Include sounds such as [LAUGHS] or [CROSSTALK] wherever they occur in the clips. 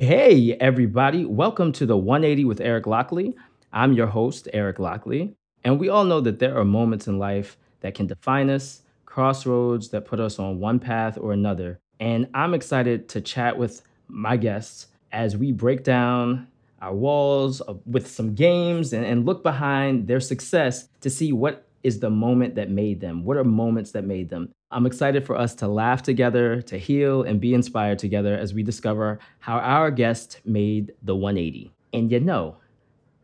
Hey, everybody. Welcome to the 180 with Eric Lockley. I'm your host, Eric Lockley. And we all know that there are moments in life that can define us, crossroads that put us on one path or another. And I'm excited to chat with my guests as we break down our walls uh, with some games and, and look behind their success to see what is the moment that made them. What are moments that made them? I'm excited for us to laugh together, to heal, and be inspired together as we discover how our guest made the 180. And you know,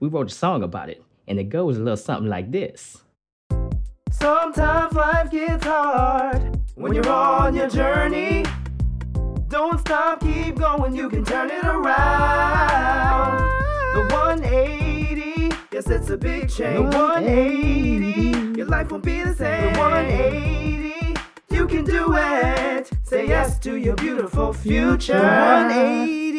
we wrote a song about it, and it goes a little something like this. Sometimes life gets hard when you're on your journey. Don't stop, keep going, you can turn it around. The 180, yes, it's a big change. The 180, your life won't be the same. The 180, you can do it. Say yes to your beautiful future. The 180,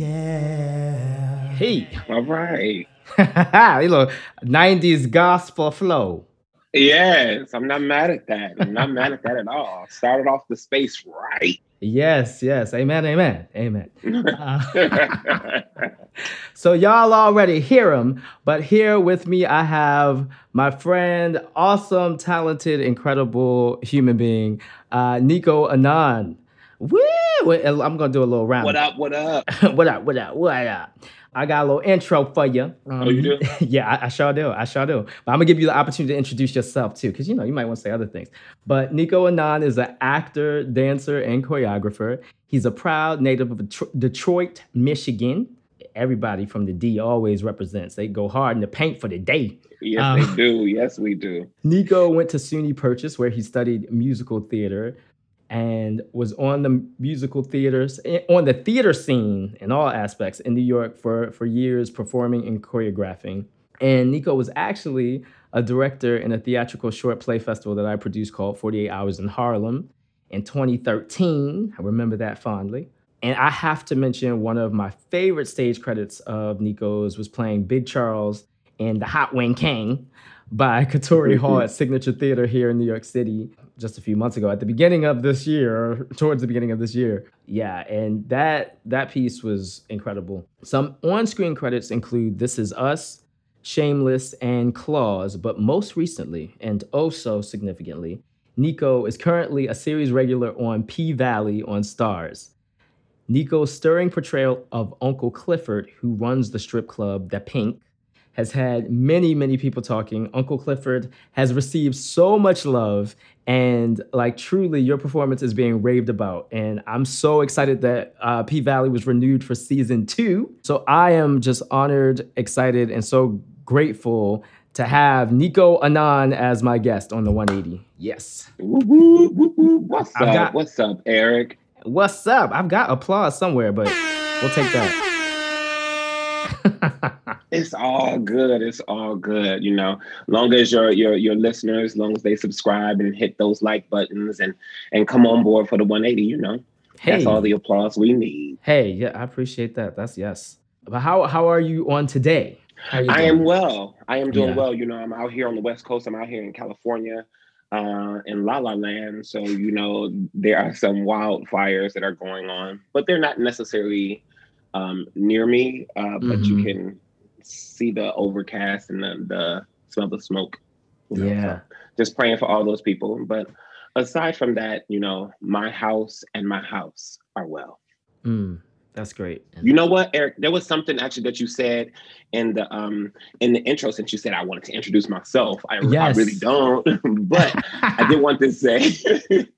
yeah. Hey, All right. you know, 90s gospel flow. Yes, I'm not mad at that. I'm not mad at that at all. Started off the space right. Yes, yes. Amen, amen, amen. Uh, [LAUGHS] so y'all already hear him, but here with me I have my friend, awesome, talented, incredible human being, uh, Nicco Annan. Woo! I'm gonna do a little round. what up? What up? [LAUGHS] what up? What up? What up? I got a little intro for you. Oh, you do? [LAUGHS] yeah, I, I sure do. I sure do. But I'm gonna give you the opportunity to introduce yourself too, because you know you might want to say other things. But Nicco Annan is an actor, dancer, and choreographer. He's a proud native of Detroit, Michigan. Everybody from the D always represents. They go hard in the paint for the day. Yes, Um, they do. Yes, we do. Nicco went to SUNY Purchase where he studied musical theater and was on the musical theaters eh, on the theater scene in all aspects in New York for for years performing and choreographing. And Nicco was actually a director in a theatrical short play festival that I produced called 48 Hours in Harlem in 2013. I remember that fondly. And I have to mention one of my favorite stage credits of Nicco's was playing Big Charles in The Hot Wing King by Katori Hall at mm-hmm. Signature Theater here in New York City just a few months ago at the beginning of this year or towards the beginning of this year. Yeah, and that that piece was incredible. Some on-screen credits include This Is Us, Shameless, and Claws, but most recently and oh so significantly, Nicco is currently a series regular on P Valley on Starz. Nicco's stirring portrayal of Uncle Clifford, who runs the strip club, The Pink, has had many, many people talking. Uncle Clifford has received so much love, and like truly, your performance is being raved about. And I'm so excited that uh, P Valley was renewed for season two. So I am just honored, excited, and so grateful to have Nicco Annan as my guest on the 180. Yes. What's I've up? got- What's up, Eric? What's up? I've got applause somewhere, but we'll take that. [LAUGHS] It's all good. It's all good. You know, long as your your your listeners, long as they subscribe and hit those like buttons and and come on board for the 180. You know, hey, that's all the applause we need. hey, yeah, I appreciate that. That's yes. But how how are you on today? You I am well. I am doing Yeah. well. You know, I'm out here on the West Coast. I'm out here in California, uh, in La La Land. So, you know, there are some wildfires that are going on, but they're not necessarily um, near me. Uh, but you Mhm. can see the overcast and the, the smell the smoke. you know, so Yeah. just praying for all those people. But aside from that, you know, my house and my house are well. Mm, that's great. You know what, Eric? There was something actually that you said in the um in the intro since you said I wanted to introduce myself. I, I really don't, [LAUGHS] but I did want to say [LAUGHS]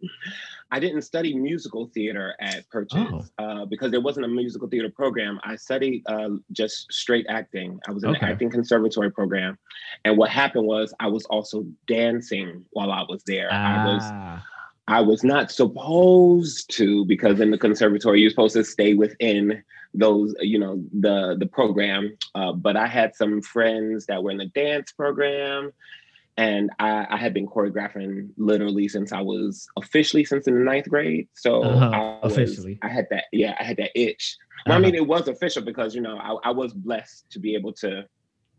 I didn't study musical theater at Purchase Oh. uh, because there wasn't a musical theater program. I studied uh, just straight acting. I was in Okay. the acting conservatory program, and what happened was I was also dancing while I was there. I was Ah, I was not supposed to because in the conservatory you're supposed to stay within those, you know, the the program. Uh, but I had some friends that were in the dance program, and I, I had been choreographing literally since I was officially since in the ninth grade. So Uh-huh, I was- officially. I had that. Yeah, I had that itch. Well, I Uh-huh. mean, it was official because you know I, I was blessed to be able to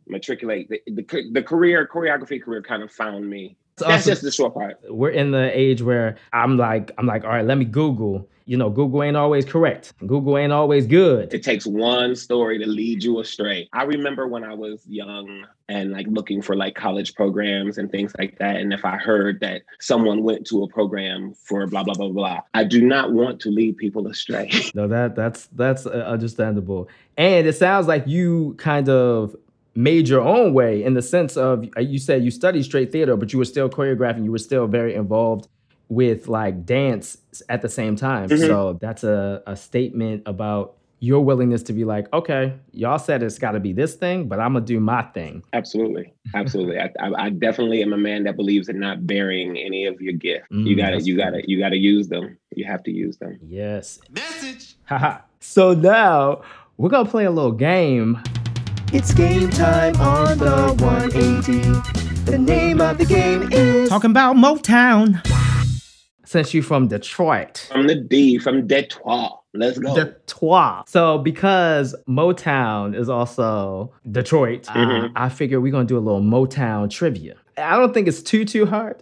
matriculate the, the the career choreography career kind of found me That's just the short part. we're in the age where I'm like, I'm like, all right, let me Google. You know, Google ain't always correct. Google ain't always good. It takes one story to lead you astray. I remember when I was young and like looking for like college programs and things like that. And if I heard that someone went to a program for blah blah blah blah, I do not want to lead people astray. [LAUGHS] No, that that's that's uh, understandable. And it sounds like you kind of made your own way in the sense of uh, you said you studied straight theater, but you were still choreographing. You were still very involved with like dance at the same time. Mhm. So that's a, a statement about your willingness to be like, okay, y'all said it's got to be this thing, but I'm gonna do my thing. Absolutely, [LAUGHS] absolutely. I, I, I definitely am a man that believes in not burying any of your gift. Mm, you gotta, you gotta, you gotta use them. You have to use them. Yes. Message. Haha. so now we're gonna play a little game. It's game time on the 180. The name of the game is Talking about Motown. Since you're from Detroit. From the D, from Detroit. Let's go. Detroit. So because Motown is also Detroit, uh, Mhm. I figure we're gonna do a little Motown trivia. I don't think it's too too hard.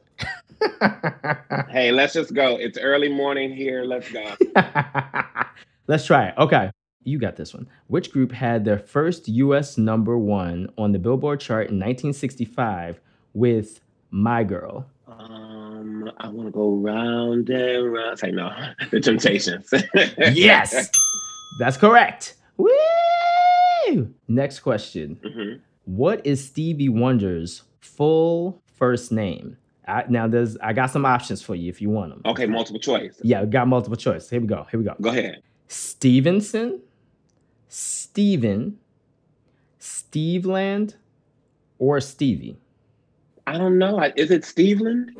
hey, let's just go. It's early morning here. Let's go. [LAUGHS] Let's try it. Okay. You got this one. Which group had their first US number one on the Billboard chart in 1965 with My Girl? Um, I want to go round and round. Say no, [LAUGHS] the Temptations. [LAUGHS] Yes! That's correct. Woo! Next question. Mhm. What is Stevie Wonder's full first name? I, now, there's I got some options for you if you want them. Okay, multiple choice. Yeah, got multiple choice. Here we go. Here we go. Go ahead. Stevenson, Steven, Steveland, or Stevie? I don't know. Is it Steveland?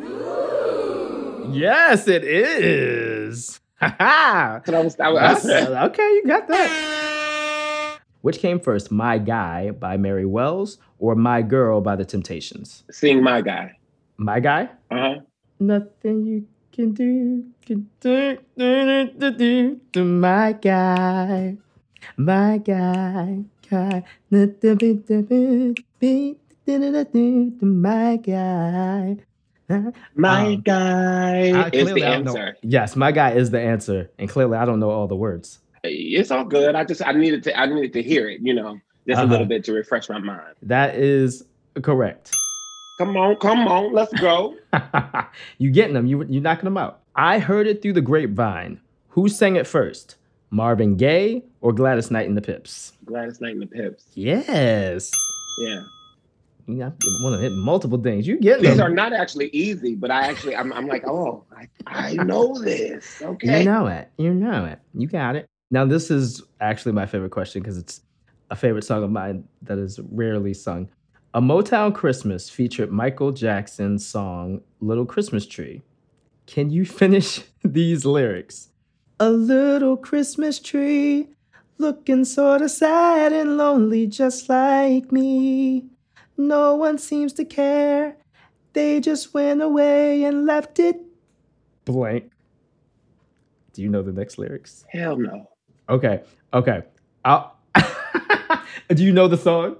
Yes, it is. Ha ha! That's what I was. I was okay, you got that. Which came first, My Guy by Mary Wells or My Girl by The Temptations? seeing my guy. My Guy? Uh huh. Nothing you can do can do, do, do, do, do, to my guy. My guy, guy. Na, da, bi, da, bi, bi, da, da, da, my guy. My Um, guy I is the I know- answer. Yes, my guy is the answer. And clearly I don't know all the words. It's all good. I just I needed to I needed to hear it. You know, just Uh-huh. a little bit to refresh my mind. That is correct. Come on, come on, let's go. [LAUGHS] you getting them. You, you're knocking them out. I heard it through the grapevine. Who sang it first? Marvin Gaye or Gladys Knight and the Pips? Gladys Knight and the Pips. Yes. Yeah. You want to hit multiple things. You get These them. are not actually easy, but I actually I'm, I'm like, oh, I, I know this. Okay. You know it. You know it. You got it. Now, this is actually my favorite question because it's a favorite song of mine that is rarely sung. A Motown Christmas featured Michael Jackson's song Little Christmas Tree. Can you [LAUGHS] finish these lyrics? A little Christmas tree looking sort of sad and lonely, just like me. No one seems to care. They just went away and left it blank. Do you know the next lyrics? Hell no. Okay, okay. I'll [LAUGHS] Do you know the song?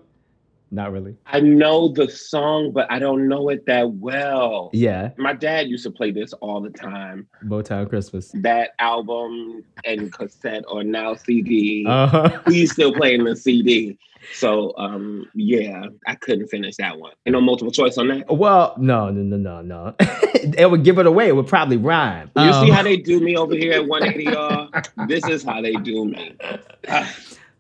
Not really. I know the song, but I don't know it that well. Yeah, My dad used to play this all the time. Motown Christmas. That album and cassette or now CD. Uh huh. He's [LAUGHS] still playing the CD. So um yeah, I couldn't finish that one. You know, multiple choice on that. Well, no, no, no, no, no. [LAUGHS] it would give it away. It would probably rhyme. You Um, see how they do me over here at 180, y'all? [LAUGHS] This is how they do me.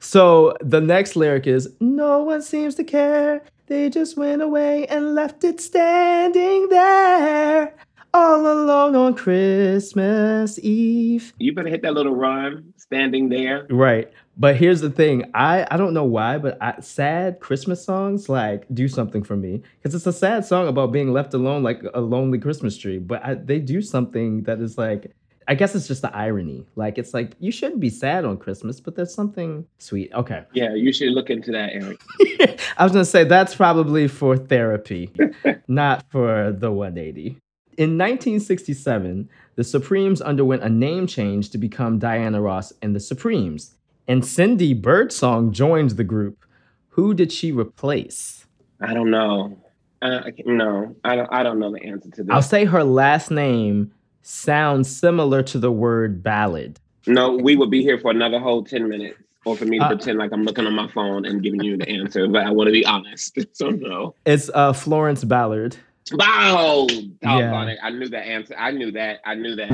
So the next lyric is No one seems to care. They just went away and left it standing there all alone on Christmas Eve. you better hit that little rhyme standing there. Right. But here's the thing. I I don't know why, but I, sad Christmas songs like do something for me because it's a sad song about being left alone like a lonely Christmas tree, but I, they do something that is like I guess it's just the irony. Like it's like you shouldn't be sad on Christmas, but there's something sweet. Okay. Yeah, you should look into that, Eric. [LAUGHS] I was going to say that's probably for therapy, [LAUGHS] not for the 180. In 1967, the Supremes underwent a name change to become Diana Ross and the Supremes, and Cindy Birdsong joined the group. Who did she replace? I don't know. Uh, no, I don't. I don't know the answer to this. I'll say her last name sounds similar to the word ballad. No, we would be here for another whole ten minutes, or for me to Uh, pretend like I'm looking on my phone and giving you the answer. But I want to be honest, [LAUGHS] so no. It's uh, Florence Ballard. Wow, Yeah. I knew that answer. I knew that. I knew that.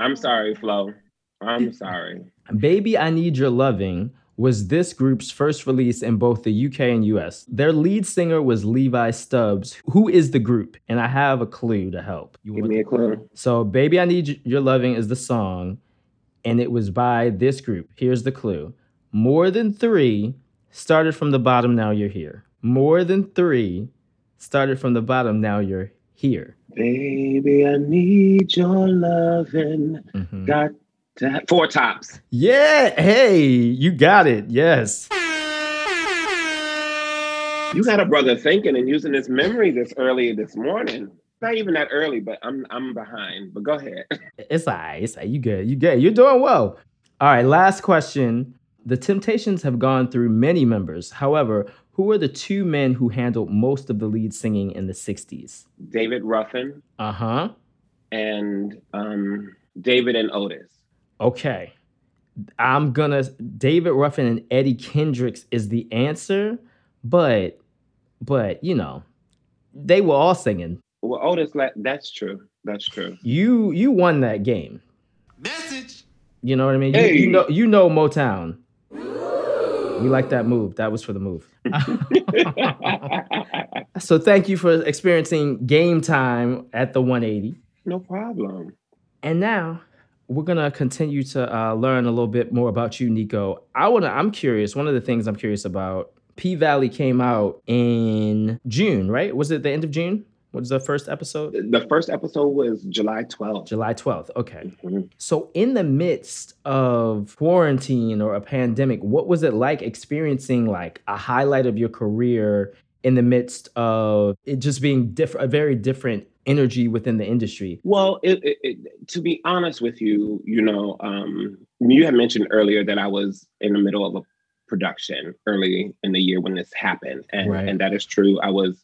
I'm sorry, Flo. I'm sorry. Baby I Need Your Loving was this group's first release in both the UK and US. Their lead singer was Levi Stubbs. Who is the group? And I have a clue to help. You Give me a clue. so, Baby I Need Your Loving is the song, and it was by this group. Here's the clue More Than Three started from the bottom, now you're here. More Than Three started from the bottom, now you're here. Baby, I need your loving. Mhm. Got to have [LAUGHS] four tops. Yeah, hey, you got it. Yes. You got a brother thinking and using his memory this early this morning. Not even that early, but I'm I'm behind. But go ahead. [LAUGHS] It's all right. It's all right. You good. You good. You're doing well. All right. Last question. The Temptations have gone through many members. However, who are the two men who handled most of the lead singing in the 60s? David Ruffin Uh huh. and um, David and Otis. Okay. I'm gonna. David Ruffin and Eddie Kendricks is the answer, but, but you know, they were all singing. Well, oh, Otis, like that's true. That's true. You you won that game. Message. You know what I mean? You, you know you know Motown. We like that move. That was for the move. [LAUGHS] so thank you for experiencing game time at the 180. no problem. And now we're gonna continue to uh, learn a little bit more about you, Nicco. I wanna. I'm curious. One of the things I'm curious about. P Valley came out in June, right? Was it the end of June? What was the first episode? The first episode was July 12th. July 12th. Okay. Mhm. So, in the midst of quarantine or a pandemic, what was it like experiencing like a highlight of your career in the midst of it just being different, a very different energy within the industry? Well, it, it, it, to be honest with you, you know, um, you had mentioned earlier that I was in the middle of a production early in the year when this happened, and Right. and that is true. I was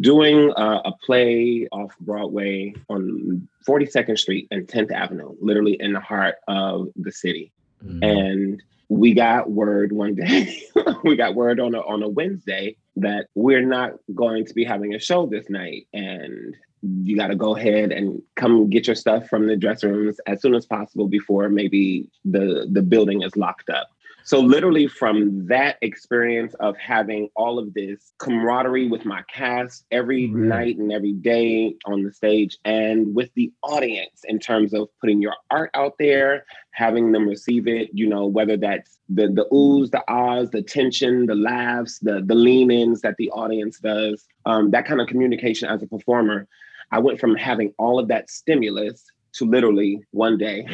doing uh, a play off Broadway on 42nd Street and 10th Avenue, literally in the heart of the city. Mm. And we got word one day, [LAUGHS] we got word on a, on a Wednesday that we're not going to be having a show this night. And you got to go ahead and come get your stuff from the dress rooms as soon as possible before maybe the, the building is locked up. So, literally, from that experience of having all of this camaraderie with my cast every Right. night and every day on the stage, and with the audience in terms of putting your art out there, having them receive it, you know, whether that's the the oohs, the ahs, the tension, the laughs, the the lean-ins that the audience does, um, that kind of communication as a performer. I went from having all of that stimulus to literally one day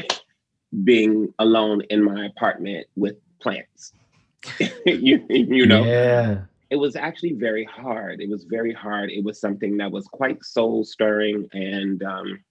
being alone in my apartment with plants. [LAUGHS] you, you know, yeah. it was actually very hard. It was very hard. It was something that was quite soul stirring. And um,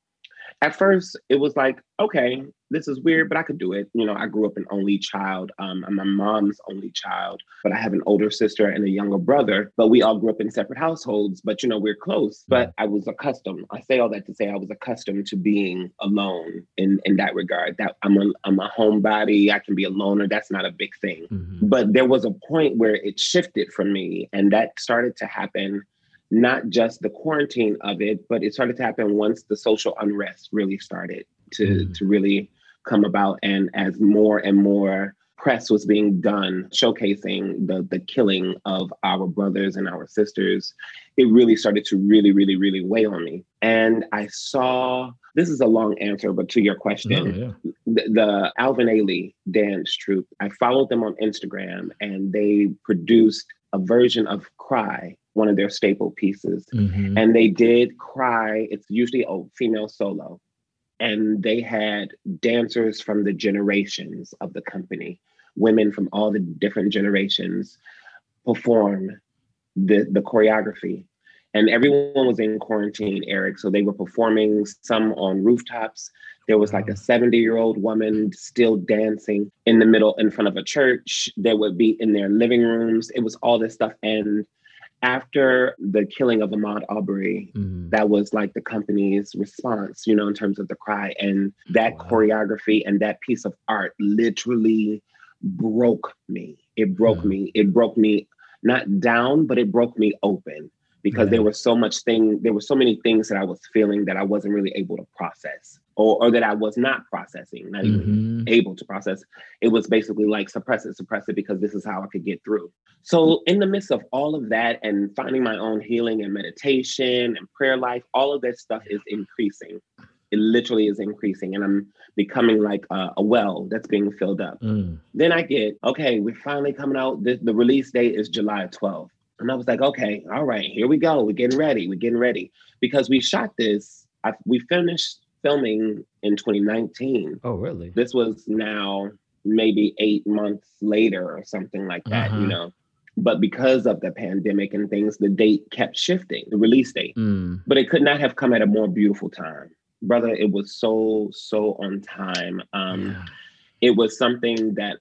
at first, it was like, okay, this is weird, but I could do it. You know, I grew up an only child. Um, I'm my mom's only child, but I have an older sister and a younger brother. But we all grew up in separate households. But you know, we're close. But I was accustomed. I say all that to say I was accustomed to being alone in in that regard. That I'm a I'm a homebody. I can be a loner. That's not a big thing Mhm. but there was a point where it shifted for me and that started to happen not just the quarantine of it but it started to happen once the social unrest really started to Mm. to really come about and as more and more press was being done showcasing the the killing of our brothers and our sisters it really started to really really really weigh on me and i saw this is a long answer but to your question No, yeah. the, the Alvin Ailey dance troupe. I followed them on Instagram and they produced a version of Cry, one of their staple pieces. Mhm. And they did Cry, it's usually a female solo. And they had dancers from the generations of the company, women from all the different generations perform the, the choreography. And everyone was in quarantine, Eric. So they were performing some on rooftops. There was like a mm. 70 year old woman still dancing in the middle in front of a church. There would be in their living rooms. It was all this stuff. And after the killing of Ahmaud Arbery, Mhm. that was like the company's response, you know, in terms of the cry. And that Wow. choreography and that piece of art literally broke me. It broke Hmm. me. It broke me not down, but it broke me open because Yeah. there were so much thing, there were so many things that I was feeling that I wasn't really able to process or, or that I was not processing, not even Mhm. able to process. It was basically like suppress it, suppress it because this is how I could get through. So, in the midst of all of that and finding my own healing and meditation and prayer life, all of that stuff is increasing. It literally is increasing, and I'm becoming like a, a well that's being filled up. Mm. Then I get, okay, we're finally coming out. The, the release date is July 12th. And I was like, okay, all right, here we go. We're getting ready. We're getting ready. Because we shot this, I, we finished filming in 2019 Oh, really? this was now maybe eight months later or something like that, Uh-huh. you know. But because of the pandemic and things, the date kept shifting, the release date. Mm. But it could not have come at a more beautiful time. Brother, it was so, so on time. Um, Yeah. It was something that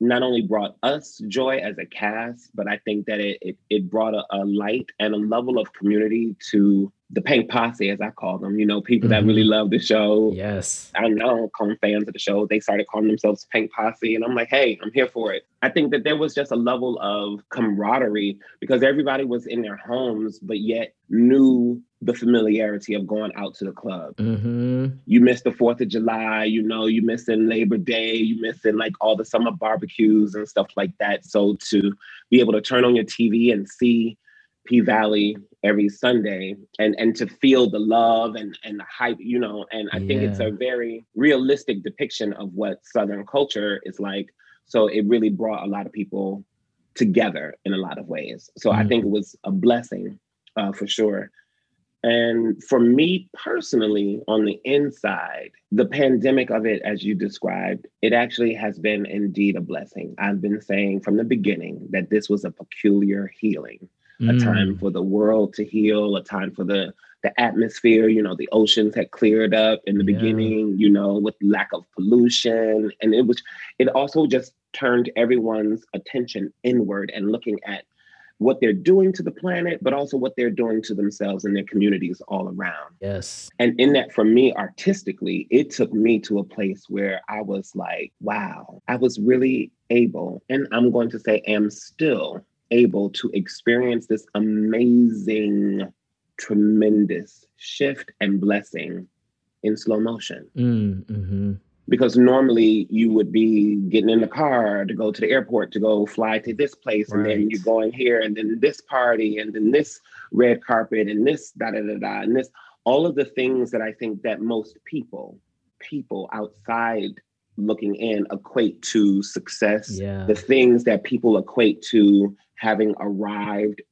not only brought us joy as a cast, but I think that it it, it brought a, a light and a level of community to the Pink Posse, as I call them. You know, people that Mhm. really love the show. Yes. I know, them fans of the show. They started calling themselves Pink Posse, and I'm like, hey, I'm here for it. I think that there was just a level of camaraderie because everybody was in their homes, but yet knew the familiarity of going out to the club. hmm You missed the Fourth of July, you know, you missing Labor Day, you missing like all the summer barbecues and stuff like that. So to be able to turn on your TV and see P Valley every Sunday and and to feel the love and and the hype, you know, and I think it's a very realistic depiction of what Southern culture is like. So it really brought a lot of people together in a lot of ways. So I Mhm. think it was a blessing uh, for sure. And for me personally, on the inside, the pandemic of it, as you described, it actually has been indeed a blessing. I've been saying from the beginning that this was a peculiar healing, a time Mm. for the world to heal, a time for the the atmosphere. You know, the oceans had cleared up in the Yeah. beginning. You know, with lack of pollution, and it was. It also just turned everyone's attention inward and looking at what they're doing to the planet, but also what they're doing to themselves and their communities all around. Yes. And in that, for me, artistically, it took me to a place where I was like, wow, I was really able, and I'm going to say, am still able to experience this amazing, tremendous shift and blessing in slow motion Mm. hmm because normally you would be getting in the car to go to the airport to go fly to this place and then you're going here and then this party and then this red carpet and this da da da da and this all of the things that I think that most people people outside looking in equate to success Yeah. the things that people equate to having arrived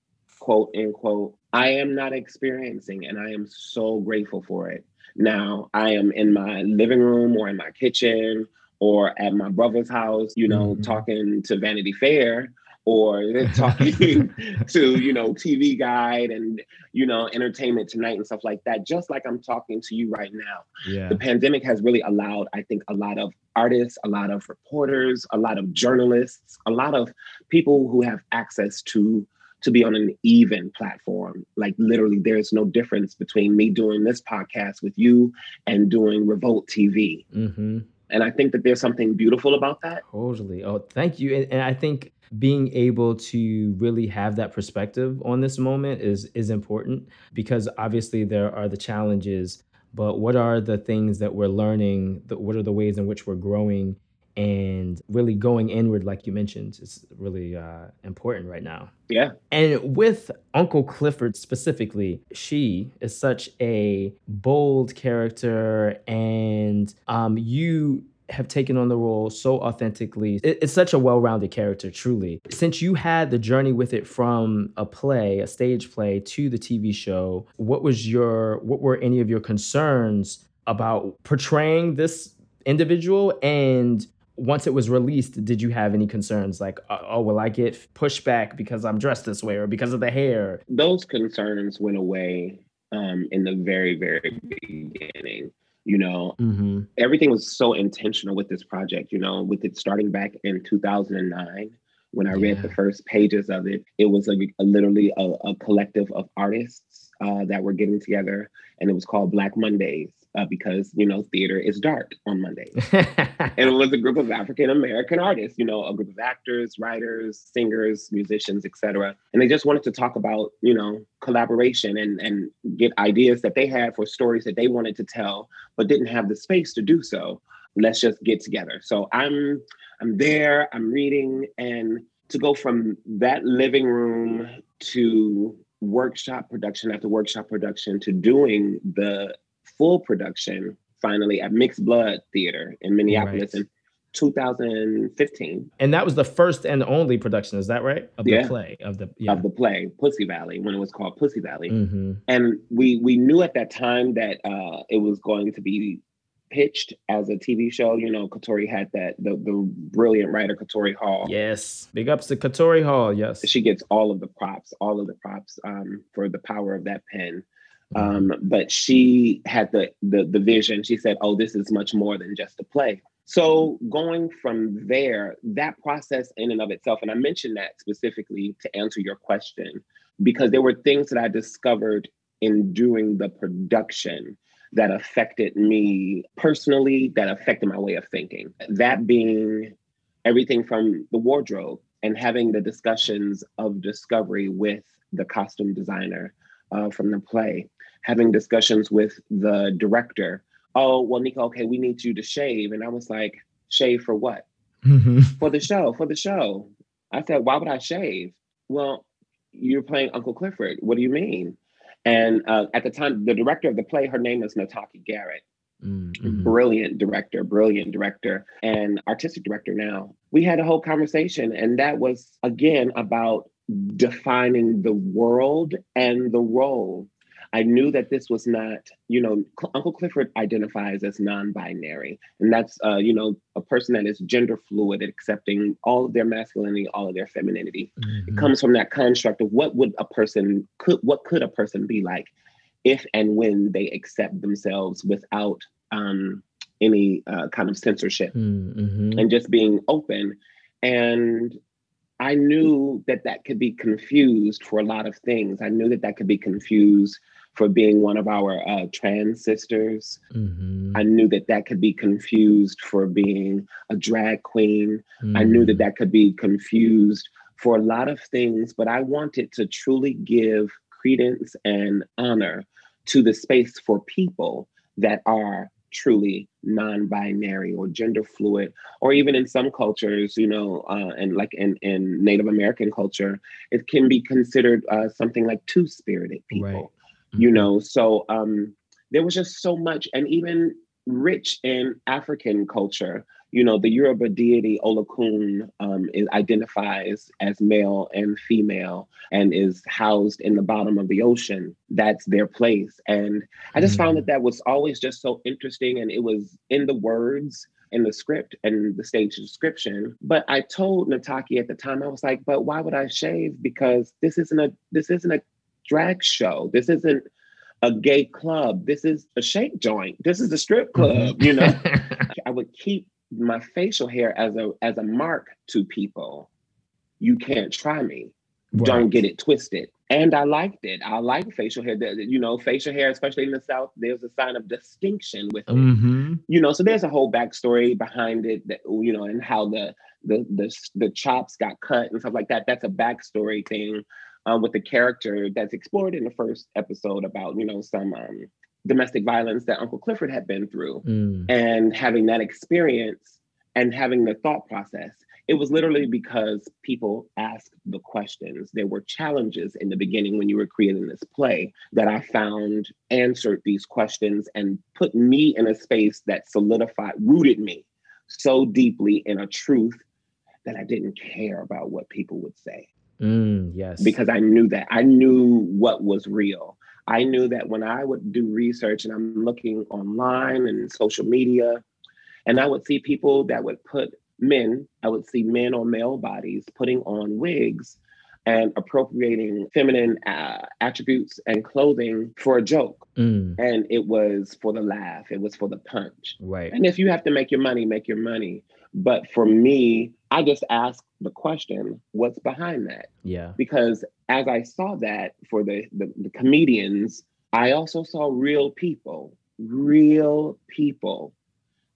quote unquote I am not experiencing and I am so grateful for it now I am in my living room or in my kitchen or at my brother's house, you know, Mhm. talking to Vanity Fair or they're talking [LAUGHS] to, you know, TV Guide and, you know, Entertainment Tonight and stuff like that, just like I'm talking to you right now. yeah. The pandemic has really allowed, I think, a lot of artists, a lot of reporters, a lot of journalists, a lot of people who have access to to be on an even platform. Like literally, there's no difference between me doing this podcast with you and doing Revolt TV. hmm And I think that there's something beautiful about that. Totally. Oh, thank you. And, and I think being able to really have that perspective on this moment is is important because obviously there are the challenges, but what are the things that we're learning? The, what are the ways in which we're growing and really going inward, like you mentioned, is really uh, important right now. Yeah. And with Uncle Clifford specifically, she is such a bold character, and um, you have taken on the role so authentically. It- it's such a well rounded character, truly. Since you had the journey with it from a play, a stage play, to the TV show, what was your, what were any of your concerns about portraying this individual and once it was released, did you have any concerns like, uh, oh, will I get pushback because I'm dressed this way or because of the hair? Those concerns went away um, in the very, very beginning. You know, Mm-hmm. everything was so intentional with this project, you know, with it starting back in 2009 when I read the first pages of it. It was a, a literally a, a collective of artists uh, that were getting together, and it was called Black Mondays uh, because, you know, theater is dark on Mondays. [LAUGHS] And it was a group of African American artists, you know, a group of actors, writers, singers, musicians, etc. And they just wanted to talk about, you know, collaboration and and get ideas that they had for stories that they wanted to tell, but didn't have the space to do so. Let's just get together. So I'm I'm there, I'm reading, and to go from that living room to workshop production after workshop production to doing the full production finally at Mixed Blood Theater in Minneapolis Right. in 2015 and that was the first and only production, is that right? Of the play of the yeah. of the play Pussy Valley when it was called Pussy Valley. mm-hmm. And we we knew at that time that uh, it was going to be pitched as a TV show. You know, Katori had that the the brilliant writer Katori Hall. Yes. Big ups to Katori Hall. Yes. She gets all of the props, all of the props um, for the power of that pen. Mm-hmm. Um, but she had the, the the vision. She said, "Oh, this is much more than just a play." So going from there, that process in and of itself, and I mentioned that specifically to answer your question, because there were things that I discovered in doing the production that affected me personally, that affected my way of thinking. That being everything from the wardrobe and having the discussions of discovery with the costume designer uh, from the play, having discussions with the director. Oh, well, Nicco, okay, we need you to shave. And I was like, shave for what? Mhm. For the show, for the show. I said, why would I shave? Well, you're playing Uncle Clifford. What do you mean? And uh, at the time, the director of the play, her name is Nataki Garrett Mhm. brilliant director, brilliant director, and artistic director now. We had a whole conversation, and that was again about defining the world and the role. I knew that this was not, you know, Cl- Uncle Clifford identifies as non-binary, and that's, uh, you know, a person that is gender fluid, accepting all of their masculinity, all of their femininity Mhm. comes from that construct of what would a person could what could a person be like if and when they accept themselves without um, any uh, kind of censorship Mhm. and just being open and i knew that that could be confused for a lot of things i knew that that could be confused for being one of our uh, trans sisters Mhm. i knew that that could be confused for being a drag queen I knew that Mhm. that could be confused for a lot of things, but I wanted to truly give credence and honor to the space for people that are truly non-binary or gender fluid, or even in some cultures, you know, uh, and like in, in Native American culture, it can be considered uh, something like two-spirited people Right. you know? So um there was just so much and even rich in african culture you know the yoruba deity olokun um, is, identifies as male and female and is housed in the bottom of the ocean. That's their place. And i just found that that was always just so interesting and it was in the words in the script and the stage description. But i told nataki at the time i was like but why would i shave? Because this isn't a this isn't a drag show. This isn't a gay club. This is a shake joint. This is a strip club, you know. [LAUGHS] I would keep my facial hair as a as a mark to people. You can't try me. Don't get it twisted. And I liked it. I like facial hair. You know, facial hair, especially in the South, there's a sign of distinction with it Mhm. you know so there's a whole backstory behind it that you know and how the the the, the chops got cut and stuff like that that's a backstory thing uh, with the character that's explored in the first episode about you know some um, domestic violence that uncle clifford had been through Mm. and having that experience and having the thought process. It was literally because people asked the questions. There were challenges in the beginning when you were creating this play that i found answered these questions and put me in a space that solidified rooted me so deeply in a truth that i didn't care about what people would say Mm, yes. because I knew that. I knew what was real. I knew that when I would do research and I'm looking online and social media, and I would see people that would put men, I would see men or male bodies putting on wigs. and appropriating feminine uh, attributes and clothing for a joke. Mm, And it was for the laugh, it was for the punch. right. And if you have to make your money, make your money. But for me, I just asked the question, what's behind that? Yeah. Because as I saw that for the, the, the comedians, I also saw real people, real people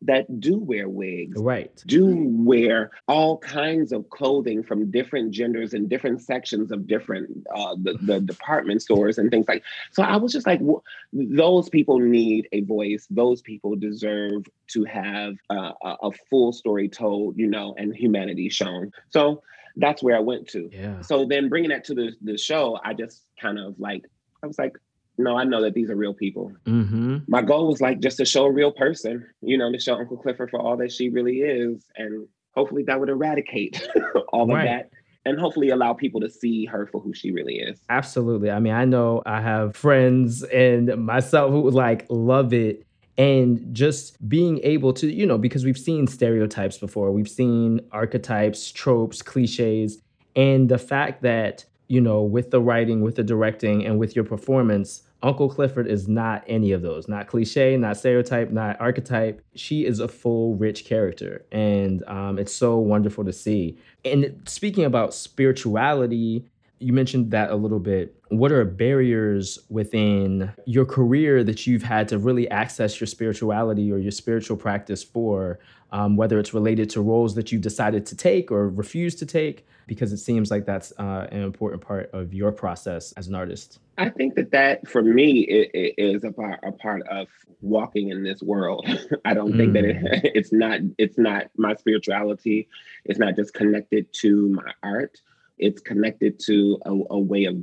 that do wear wigs, Right. do wear all kinds of clothing from different genders and different sections of different uh, the, the department stores and things like so i was just like w- those people need a voice those people deserve to have uh, a, a full story told you know and humanity shown so that's where i went to Yeah. so then bringing that to the, the show i just kind of like i was like no i know that these are real people Mm-hmm. my goal was like just to show a real person, you know, to show Uncle Clifford for all that she really is. And hopefully that would eradicate [LAUGHS] all Right. of that and hopefully allow people to see her for who she really is. Absolutely. I mean, I know I have friends and myself who would like love it. And just being able to, you know, because we've seen stereotypes before, we've seen archetypes, tropes, cliches. And the fact that, you know, with the writing, with the directing, and with your performance, Uncle Clifford is not any of those, not cliche, not stereotype, not archetype. She is a full, rich character. And um, it's so wonderful to see. And speaking about spirituality, you mentioned that a little bit. What are barriers within your career that you've had to really access your spirituality or your spiritual practice for, um, whether it's related to roles that you decided to take or refuse to take? Because it seems like that's uh, an important part of your process as an artist. I think that that for me it, it is a part a part of walking in this world. [LAUGHS] I don't think that it, [LAUGHS] it's not it's not my spirituality. It's not just connected to my art. It's connected to a, a way of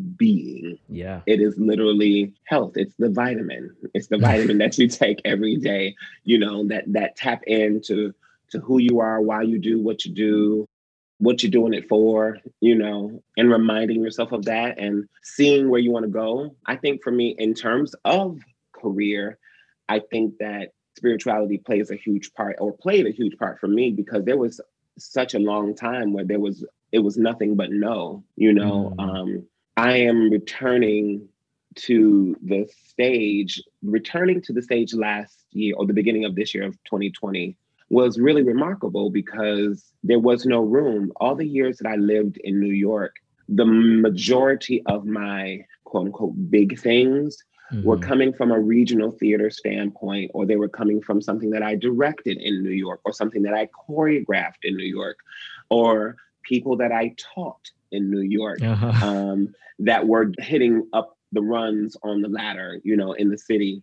being. Yeah. It is literally health. It's the vitamin. It's the [LAUGHS] vitamin that you take every day. You know that that tap into to who you are, why you do what you do, what you're doing it for. You know, and reminding yourself of that and seeing where you want to go. I think for me, in terms of career, I think that spirituality plays a huge part, or played a huge part for me because there was such a long time where there was it was nothing but no. You know. Mm. Um, I am returning to the stage, returning to the stage last year or the beginning of this year of 2020 was really remarkable because there was no room. All the years that I lived in New York, the majority of my quote unquote big things were Mhm. coming from a regional theater standpoint, or they were coming from something that I directed in New York, or something that I choreographed in New York, or people that I taught in New York Uh-huh. [LAUGHS] um, that were hitting up the runs on the ladder, you know, in the city.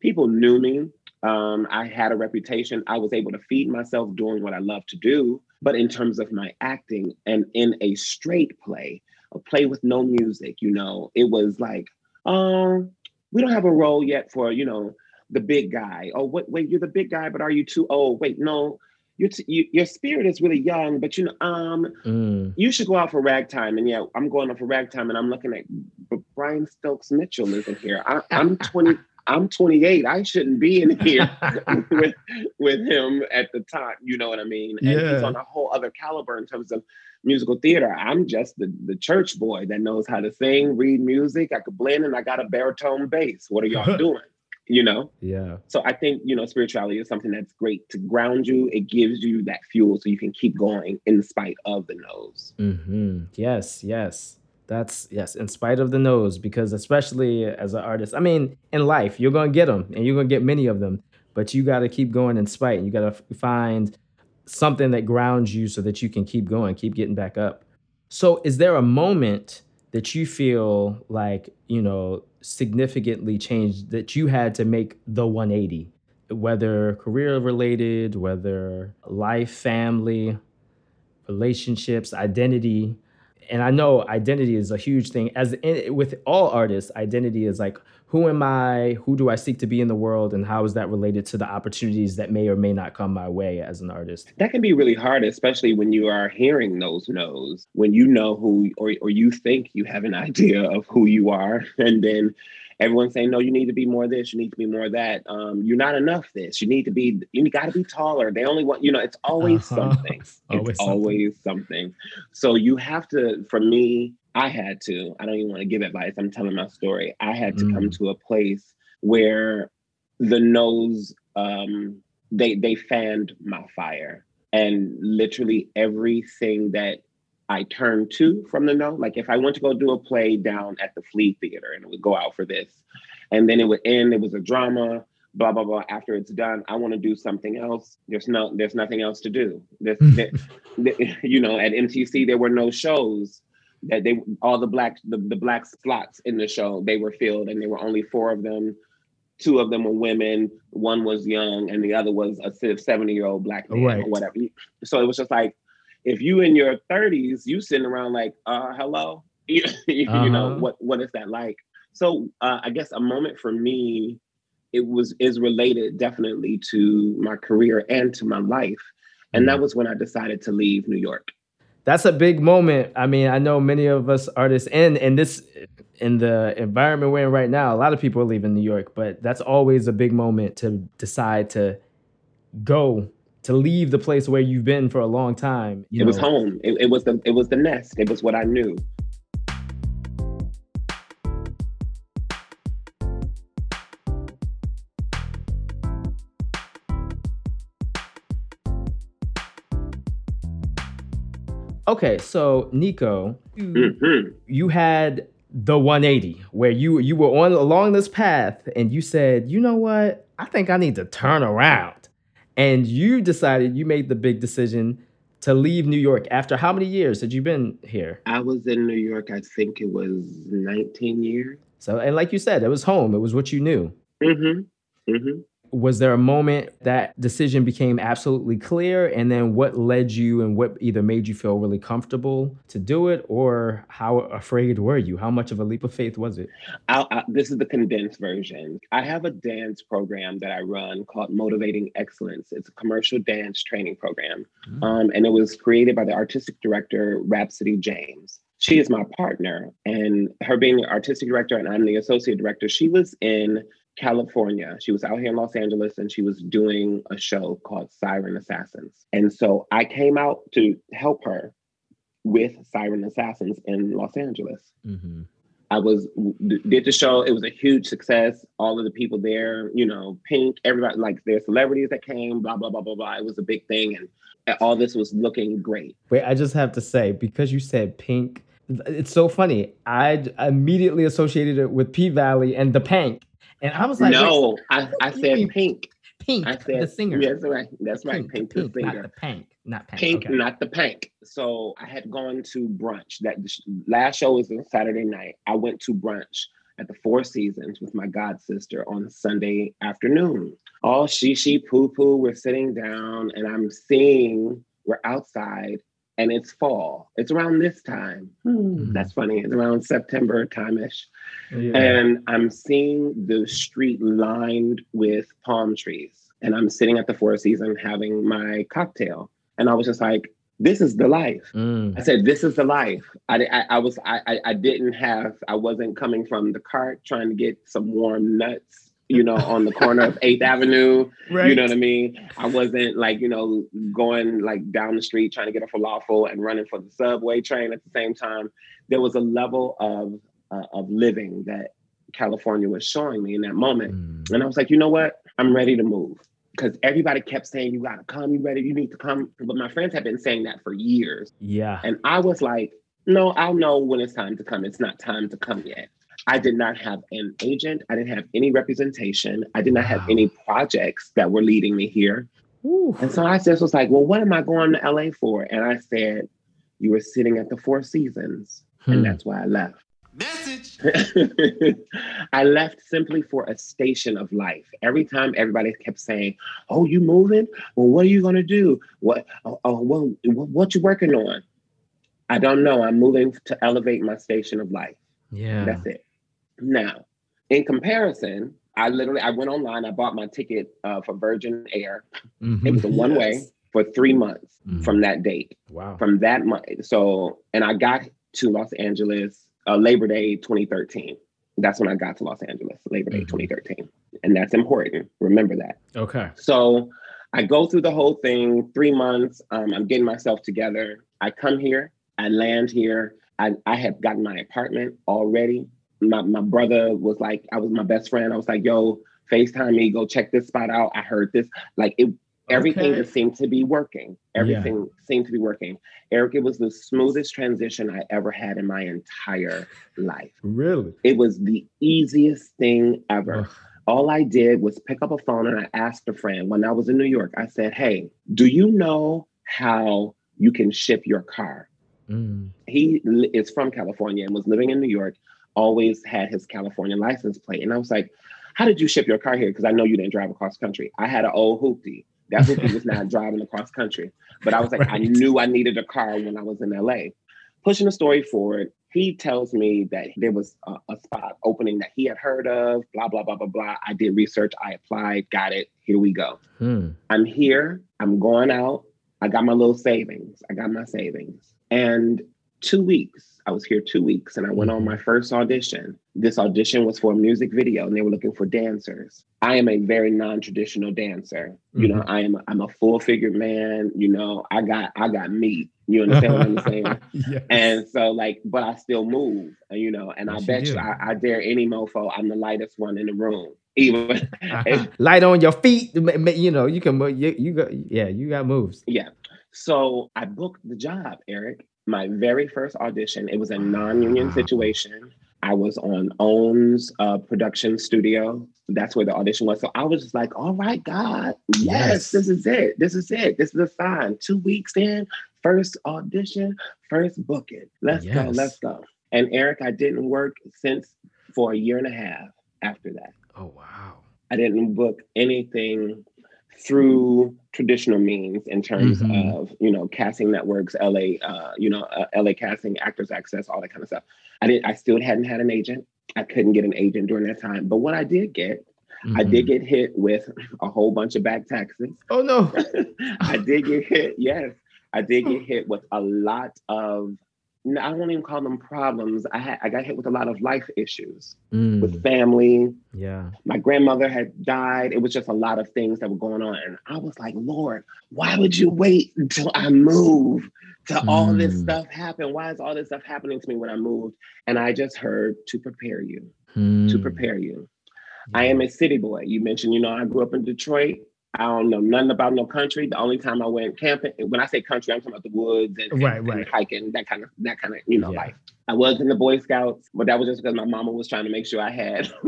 People knew me. Um, I had a reputation. I was able to feed myself doing what I love to do. But in terms of my acting and in a straight play, a play with no music, you know, it was like, um, we don't have a role yet for, you know, the big guy. Oh, wait, wait, you're the big guy, but are you too old? Wait, no, you're t- you, your spirit is really young, but you know, um, Mm. you should go out for ragtime. And yeah, I'm going out for ragtime and I'm looking at but Brian Stokes Mitchell isn't here. I, I'm [LAUGHS] 20, I'm 28. I shouldn't be in here [LAUGHS] with with him at the top. You know what I mean? And Yeah. he's on a whole other caliber in terms of musical theater. I'm just the, the church boy that knows how to sing, read music. I could blend and I got a baritone bass. What are y'all [LAUGHS] doing? You know? Yeah. So I think, you know, spirituality is something that's great to ground you. It gives you that fuel so you can keep going in spite of the nose. hmm Yes, yes. That's yes, in spite of the nose, because especially as an artist, I mean, in life, you're gonna get them, and you're gonna get many of them, but you got to keep going in spite. You got to find something that grounds you so that you can keep going, keep getting back up. So, is there a moment that you feel like you know significantly changed that you had to make the 180, whether career related, whether life, family, relationships, identity? and I know identity is a huge thing. As in, with all artists, identity is like who am I? Who do I seek to be in the world? And how is that related to the opportunities that may or may not come my way as an artist? That can be really hard, especially when you are hearing those no's, when you know who, or, or you think you have an [LAUGHS] idea of who you are. And then everyone's saying, no, you need to be more this, you need to be more that. Um, you're not enough this. You need to be, you got to be taller. They only want, you know, it's always uh-huh. [LAUGHS] something. always it's something. always something. So you have to, for me, I had to, I don't even want to give advice. I'm telling my story. I had to mm. come to a place where the nose, um, they they fanned my fire. And literally everything that I turned to from the no. Like if I went to go do a play down at the Flea Theater and it would go out for this, and then it would end, it was a drama, blah blah blah. After it's done, I want to do something else. There's no, there's nothing else to do. There's, [LAUGHS] there, you know, at MTC there were no shows that they all the black the, the black slots in the show they were filled, and there were only four of them. Two of them were women. One was young, and the other was a 70 year old black man right. or whatever. So it was just like if you in your 30s, you sitting around like, uh, hello, [LAUGHS] you, uh-huh. know what what is that like? So uh, I guess a moment for me, it was is related definitely to my career and to my life, and that mm-hmm. was when I decided to leave New York. That's a big moment. I mean, I know many of us artists, and in this in the environment we're in right now, a lot of people are leaving New York, but that's always a big moment to decide to go to leave the place where you've been for a long time. it know. was home. It, it was the it was the nest. It was what I knew. Okay, so Nicco, mm-hmm. you had the 180 where you you were on along this path and you said, "You know what? I think I need to turn around." and you decided you made the big decision to leave New York after how many years had you been here? I was in New York, I think it was 19 years. So, and like you said, it was home, it was what you knew. Mm-hmm. Mm-hmm was there a moment that decision became absolutely clear? And then what led you and what either made you feel really comfortable to do it? Or how afraid were you? How much of a leap of faith was it? I, this is the condensed version. I have a dance program that i run called motivating excellence. It's a commercial dance training program. Mm-hmm. um, and it was created by the artistic director rhapsody james. She is my partner and her being the artistic director and i'm the associate director she was in California. She was out here in Los Angeles and she was doing a show called Siren Assassins. And so I came out to help her with Siren Assassins in Los Angeles. Mm-hmm. I was did the show. It was a huge success. All of the people there, you know, Pink, everybody like there's celebrities that came. Blah blah blah blah blah. It was a big thing, and all this was looking great. Wait, I just have to say because you said Pink, it's so funny. I immediately associated it with P Valley and the Pynk. And I was like, no, I, I said pink. Pink, I said, the singer. That's right. That's right. Pink, pink, pink the singer. Not the Pynk, not pink. Pink, okay. not the Pynk. So I had gone to brunch. That last show was on Saturday night. I went to brunch at the Four Seasons with my god sister on Sunday afternoon. All she she poo poo. We're sitting down, and I'm seeing we're outside, and it's fall. It's around this time. Hmm. That's funny. It's around September time-ish. Yeah. And I'm seeing the street lined with palm trees. And I'm sitting at the Four Seasons having my cocktail. And I was just like, this is the life. Mm. I said, this is the life. I, I, I was, I, I didn't have, I wasn't coming from the cart trying to get some warm nuts you know, on the corner of 8th Avenue. Right. You know what I mean? I wasn't like, you know, going like down the street trying to get a falafel and running for the subway train at the same time. There was a level of uh, of living that California was showing me in that moment. Mm. And I was like, you know what? I'm ready to move. Because everybody kept saying, you gotta come, you ready, you need to come. But my friends have been saying that for years. Yeah. And I was like, no, I'll know when it's time to come. It's not time to come yet. I did not have an agent. I didn't have any representation. I did not have any projects that were leading me here. Ooh. And so I just was like, well, what am I going to LA for? And I said, you were sitting at the Four Seasons. Hmm. And that's why I left. Message. [LAUGHS] I left simply for a station of life. Every time everybody kept saying, "Oh, you moving? Well, what are you gonna do? What? Oh, oh well, what you working on?" I don't know. I'm moving to elevate my station of life. Yeah, that's it. Now, in comparison, I literally I went online. I bought my ticket uh, for Virgin Air. Mm-hmm. It was a one way yes. for three months mm-hmm. from that date. Wow. From that month. So, and I got to Los Angeles uh, Labor Day 2013. That's when I got to Los Angeles, Labor Day mm-hmm. 2013. And that's important. Remember that. Okay. So I go through the whole thing, three months. Um, I'm getting myself together. I come here, I land here. I, I had gotten my apartment already. My, my brother was like, I was my best friend. I was like, yo, FaceTime me, go check this spot out. I heard this. Like it everything okay. just seemed to be working. Everything yeah. seemed to be working. Eric, it was the smoothest transition I ever had in my entire life. Really? It was the easiest thing ever. All I did was pick up a phone and I asked a friend when I was in New York, I said, Hey, do you know how you can ship your car? Mm. He is from California and was living in New York, always had his California license plate. And I was like, How did you ship your car here? Because I know you didn't drive across country. I had an old hoopty. That hoopty was not [LAUGHS] driving across country. But I was like, right. I knew I needed a car when I was in LA. Pushing the story forward, he tells me that there was a, a, spot opening that he had heard of, blah, blah, blah, blah, blah. I did research, I applied, got it. Here we go. Hmm. I'm here, I'm going out. I got my little savings. I got my savings. And two weeks, I was here two weeks and I went on mm-hmm. my first audition. This audition was for a music video and they were looking for dancers. I am a very non-traditional dancer. You mm-hmm. know, I am I'm a full-figured man, you know, I got I got meat. You understand what I'm saying? [LAUGHS] yes. And so like, but I still move, you know, and yes, I bet you, you I, I, dare any mofo, I'm the lightest one in the room. Even [LAUGHS] [LAUGHS] light on your feet, you know, you can you, you got yeah, you got moves. Yeah. So I booked the job, Eric, my very first audition. It was a non-union situation. I was on OWN's uh, production studio. That's where the audition was. So I was just like, all right, God, yes, yes, this is it. This is it. This is a sign. Two weeks in, first audition, first booking. Let's yes. go, let's go. And Eric, I didn't work since for a year and a half after that. Oh, wow. I didn't book anything through traditional means in terms mm-hmm. of you know casting networks la uh, you know uh, la casting actors access all that kind of stuff i didn't i still hadn't had an agent i couldn't get an agent during that time but what i did get mm-hmm. i did mm-hmm. get hit with a whole bunch of back taxes oh no [LAUGHS] i did get hit yes i did [LAUGHS] get hit with a lot of I won't even call them problems. I had I got hit with a lot of life issues mm. with family. Yeah. My grandmother had died. It was just a lot of things that were going on. And I was like, Lord, why would you wait until I move to mm. all this mm. stuff happen? Why is all this stuff happening to me when I moved? And I just heard to prepare you. Mm. To prepare you. I am a city boy. You mentioned, you know, I grew up in Detroit. I don't know nothing about no country. The only time I went camping, when I say country, I'm talking about the woods and, right, and, right. and hiking, that kind of that kind of you know yeah. life. I was in the Boy Scouts, but that was just because my mama was trying to make sure I had, [LAUGHS]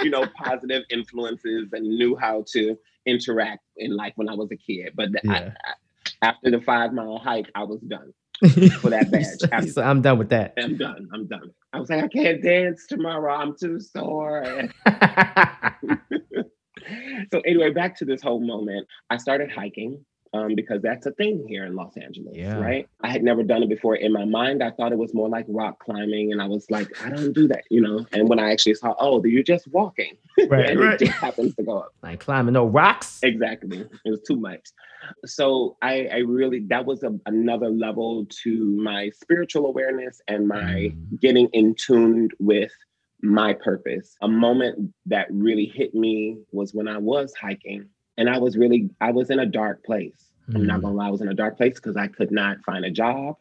you know, positive influences and knew how to interact in life when I was a kid. But yeah. I, I, after the five mile hike, I was done for that [LAUGHS] badge. So I'm done with that. I'm done. I'm done. I was like, I can't dance tomorrow. I'm too sore. [LAUGHS] [LAUGHS] so anyway, back to this whole moment. I started hiking um, because that's a thing here in Los Angeles, yeah. right? I had never done it before. In my mind, I thought it was more like rock climbing, and I was like, I don't do that, you know. And when I actually saw, oh, you're just walking, [LAUGHS] right? and right. it just happens to go up. [LAUGHS] Like climbing no rocks. Exactly, it was too much. So I, I really that was a, another level to my spiritual awareness and my mm. getting in tuned with my purpose. A moment that really hit me was when I was hiking and I was really, I was in a dark place. Mm-hmm. I'm not mm. gonna lie, I was in a dark place because I could not find a job.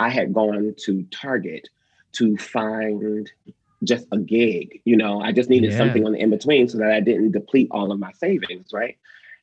I had gone to Target to find just a gig. You know, I just needed yeah. something on the in between so that I didn't deplete all of my savings, right?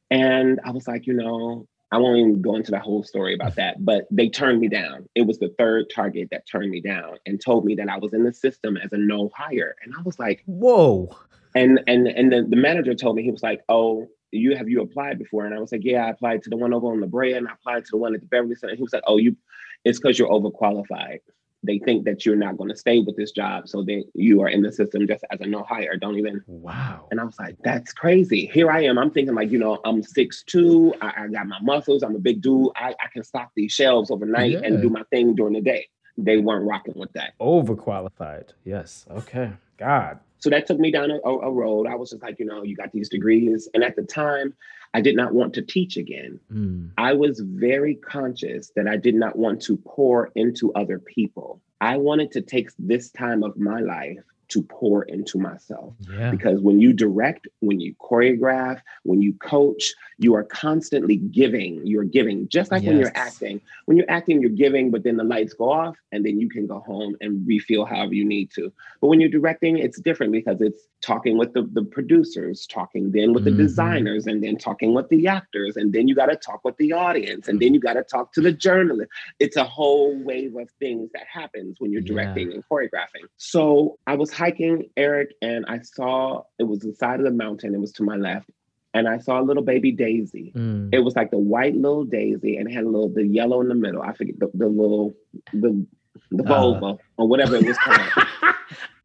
And I was like, you know, I won't even go into the whole story about that, but they turned me down. It was the third target that turned me down and told me that I was in the system as a no hire. And I was like, whoa. And and and the, the manager told me, he was like, Oh, you have you applied before? And I was like, Yeah, I applied to the one over on La Brea and I applied to the one at the Beverly Center. He was like, Oh, you it's because you're overqualified they think that you're not going to stay with this job so that you are in the system just as a no hire don't even. Wow. And i was like that's crazy. Here i am i'm thinking like you know i'm six two I, I got my muscles i'm a big dude i, I can stock these shelves overnight yeah. and do my thing during the day. They weren't rocking with that. Overqualified. Yes okay. God. So that took me down a, a road. I was just like, you know, you got these degrees. And at the time, I did not want to teach again. Mm. I was very conscious that I did not want to pour into other people. I wanted to take this time of my life to pour into myself. Yeah. Because when you direct, when you choreograph, when you coach, you are constantly giving. You're giving, just like when you're acting. When you're acting, you're giving, but then the lights go off and then you can go home and refill however you need to. But when you're directing, it's different because it's talking with the, the producers, talking then with the Mhm. designers, and then talking with the actors, and then you got to talk with the audience, and then you got to talk to the journalist. It's a whole wave of things that happens when you're Yeah. directing and choreographing. So I was hiking Eric, and I saw it was the side of the mountain. It was to my left, and I saw a little baby daisy. Mm. It was like the white little daisy, and it had a little the yellow in the middle. I forget the, the little the the Uh. or whatever it was called. [LAUGHS]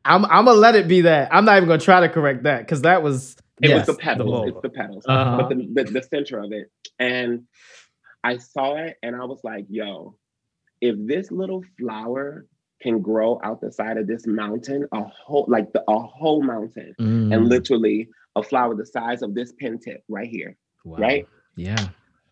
I'm I'm gonna let it be that. I'm not even gonna try to correct that because that was It yes, was the petals. vulva. it's the petals. Uh-huh. But the, the, the center of it. And I saw it and I was like, yo, if this little flower can grow out the side of this mountain, a whole like the, a whole mountain, Mm. and literally a flower the size of this pen tip right here. Wow. right? Yeah.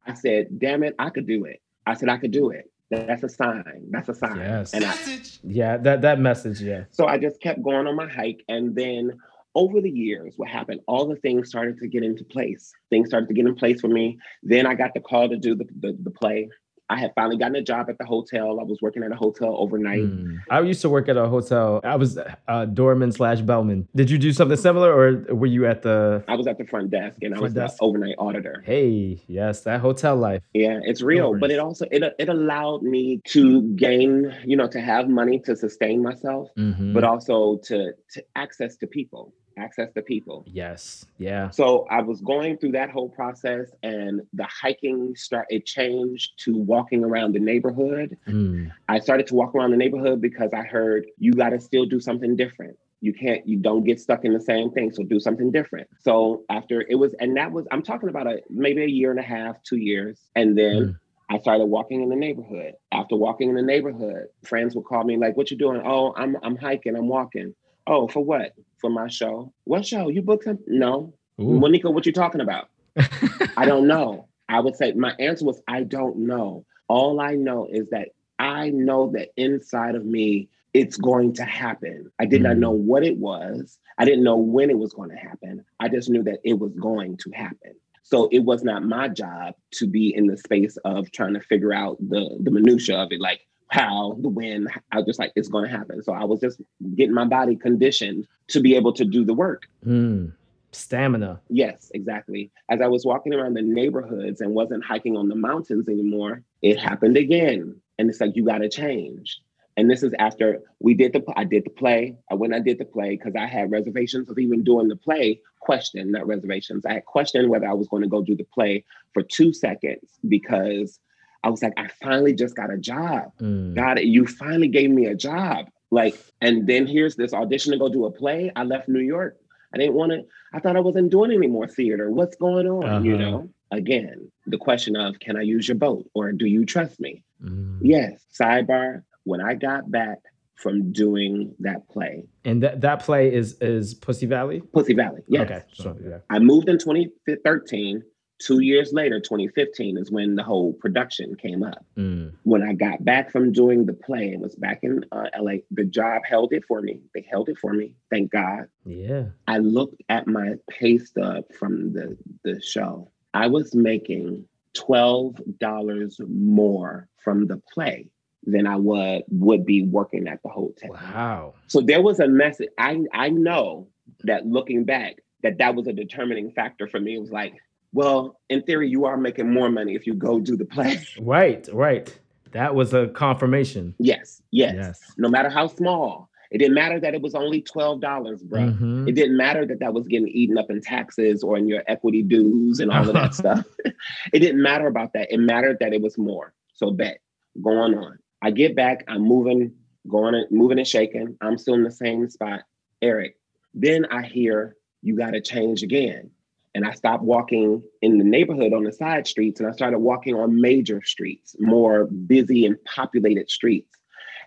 I said, damn it, I could do it. I said I could do it. That's a sign. That's a sign. Yes. And I, Yeah. That that message. Yeah. So I just kept going on my hike. And then over the years, what happened? All the things started to get into place. Things started to get in place for me. Then I got the call to do the, the, the play. I had finally gotten a job at the hotel. I was working at a hotel overnight. Mm. I used to work at a hotel. I was uh, doorman slash bellman. Did you do something similar, or were you at the? I was at the front desk and I was desk. the overnight auditor. Hey, yes, that hotel life. Yeah, it's real, but it also it it allowed me to gain, you know, to have money to sustain myself, Mhm. but also to to access to people, access to people. yes, yeah. So I was going through that whole process, and the hiking start. It changed to walking around the neighborhood. Mm. I started to walk around the neighborhood because I heard you got to still do something different. You can't. You don't get stuck in the same thing. So do something different. So after it was, and that was. I'm talking about a maybe a year and a half, two years, and then. Mm. I started walking in the neighborhood. After walking in the neighborhood, friends would call me like, "What you doing?" "Oh, I'm I'm hiking. I'm walking." "Oh, for what?" "For my show." "What show? You booked something?" "No." Ooh. Monica, what you talking about? [LAUGHS] I don't know. I would say my answer was I don't know. All I know is that I know that inside of me it's going to happen. I did not Mm. know what it was. I didn't know when it was going to happen. I just knew that it was going to happen. So it was not my job to be in the space of trying to figure out the the minutia of it, like how, the when. I was just like, it's going to happen. So I was just getting my body conditioned to be able to do the work. Mm. Stamina. Yes, exactly. As I was walking around the neighborhoods and wasn't hiking on the mountains anymore, it happened again. And it's like, you got to change. And this is after we did the, I did the play. I went, I did the play because I had reservations of even doing the play. Question, not reservations. I had questioned whether I was going to go do the play for two seconds because I was like, I finally just got a job. Mm. God, you finally gave me a job. Like, and then here's this audition to go do a play. I left New York. I didn't want to, I thought I wasn't doing any more theater. What's going on? You Uh-huh. know? Again, the question of can I use your boat or do you trust me? Mm. Yes. Sidebar, when I got back from doing that play, And that that play is is Pussy Valley. Pussy Valley. Yes. Okay. So, yeah. I moved in 2013. Two years later, 2015, is when the whole production came up. Mm. when I got back from doing the play, it was back in uh, LA. The job held it for me. They held it for me. Thank God. Yeah. I looked at my pay stub from the, the show. I was making $12 more from the play than I would would be working at the hotel. Wow. So there was a message. I I know that looking back, that that was a determining factor for me. It was like, well, in theory, you are making more money if you go do the play. [LAUGHS] Right. Right. That was a confirmation. yes, yes. Yes. no matter how small. It didn't matter that it was only twelve dollars, bro. Mhm. It didn't matter that that was getting eaten up in taxes or in your equity dues and all of that [LAUGHS] stuff. [LAUGHS] it didn't matter about that. It mattered that it was more. So bet going on. I get back. I'm moving, going, and moving and shaking. I'm still in the same spot. Eric. Then I hear you got to change again. And I stopped walking in the neighborhood on the side streets and I started walking on major streets, more busy and populated streets.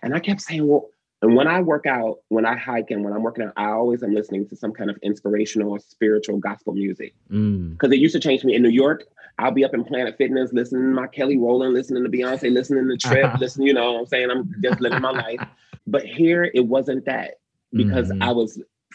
And I kept saying, well, And when I work out, when I hike and when I'm working out, I always am listening to some kind of inspirational or spiritual gospel music. Because Mm. it used to change me in New York. I'll be up in Planet Fitness listening to my Kelly Rowland, listening to Beyonce, listening to Trip, [LAUGHS] listening, you know what I'm saying? I'm just living my life. [LAUGHS] But here it wasn't that because Mhm. I was,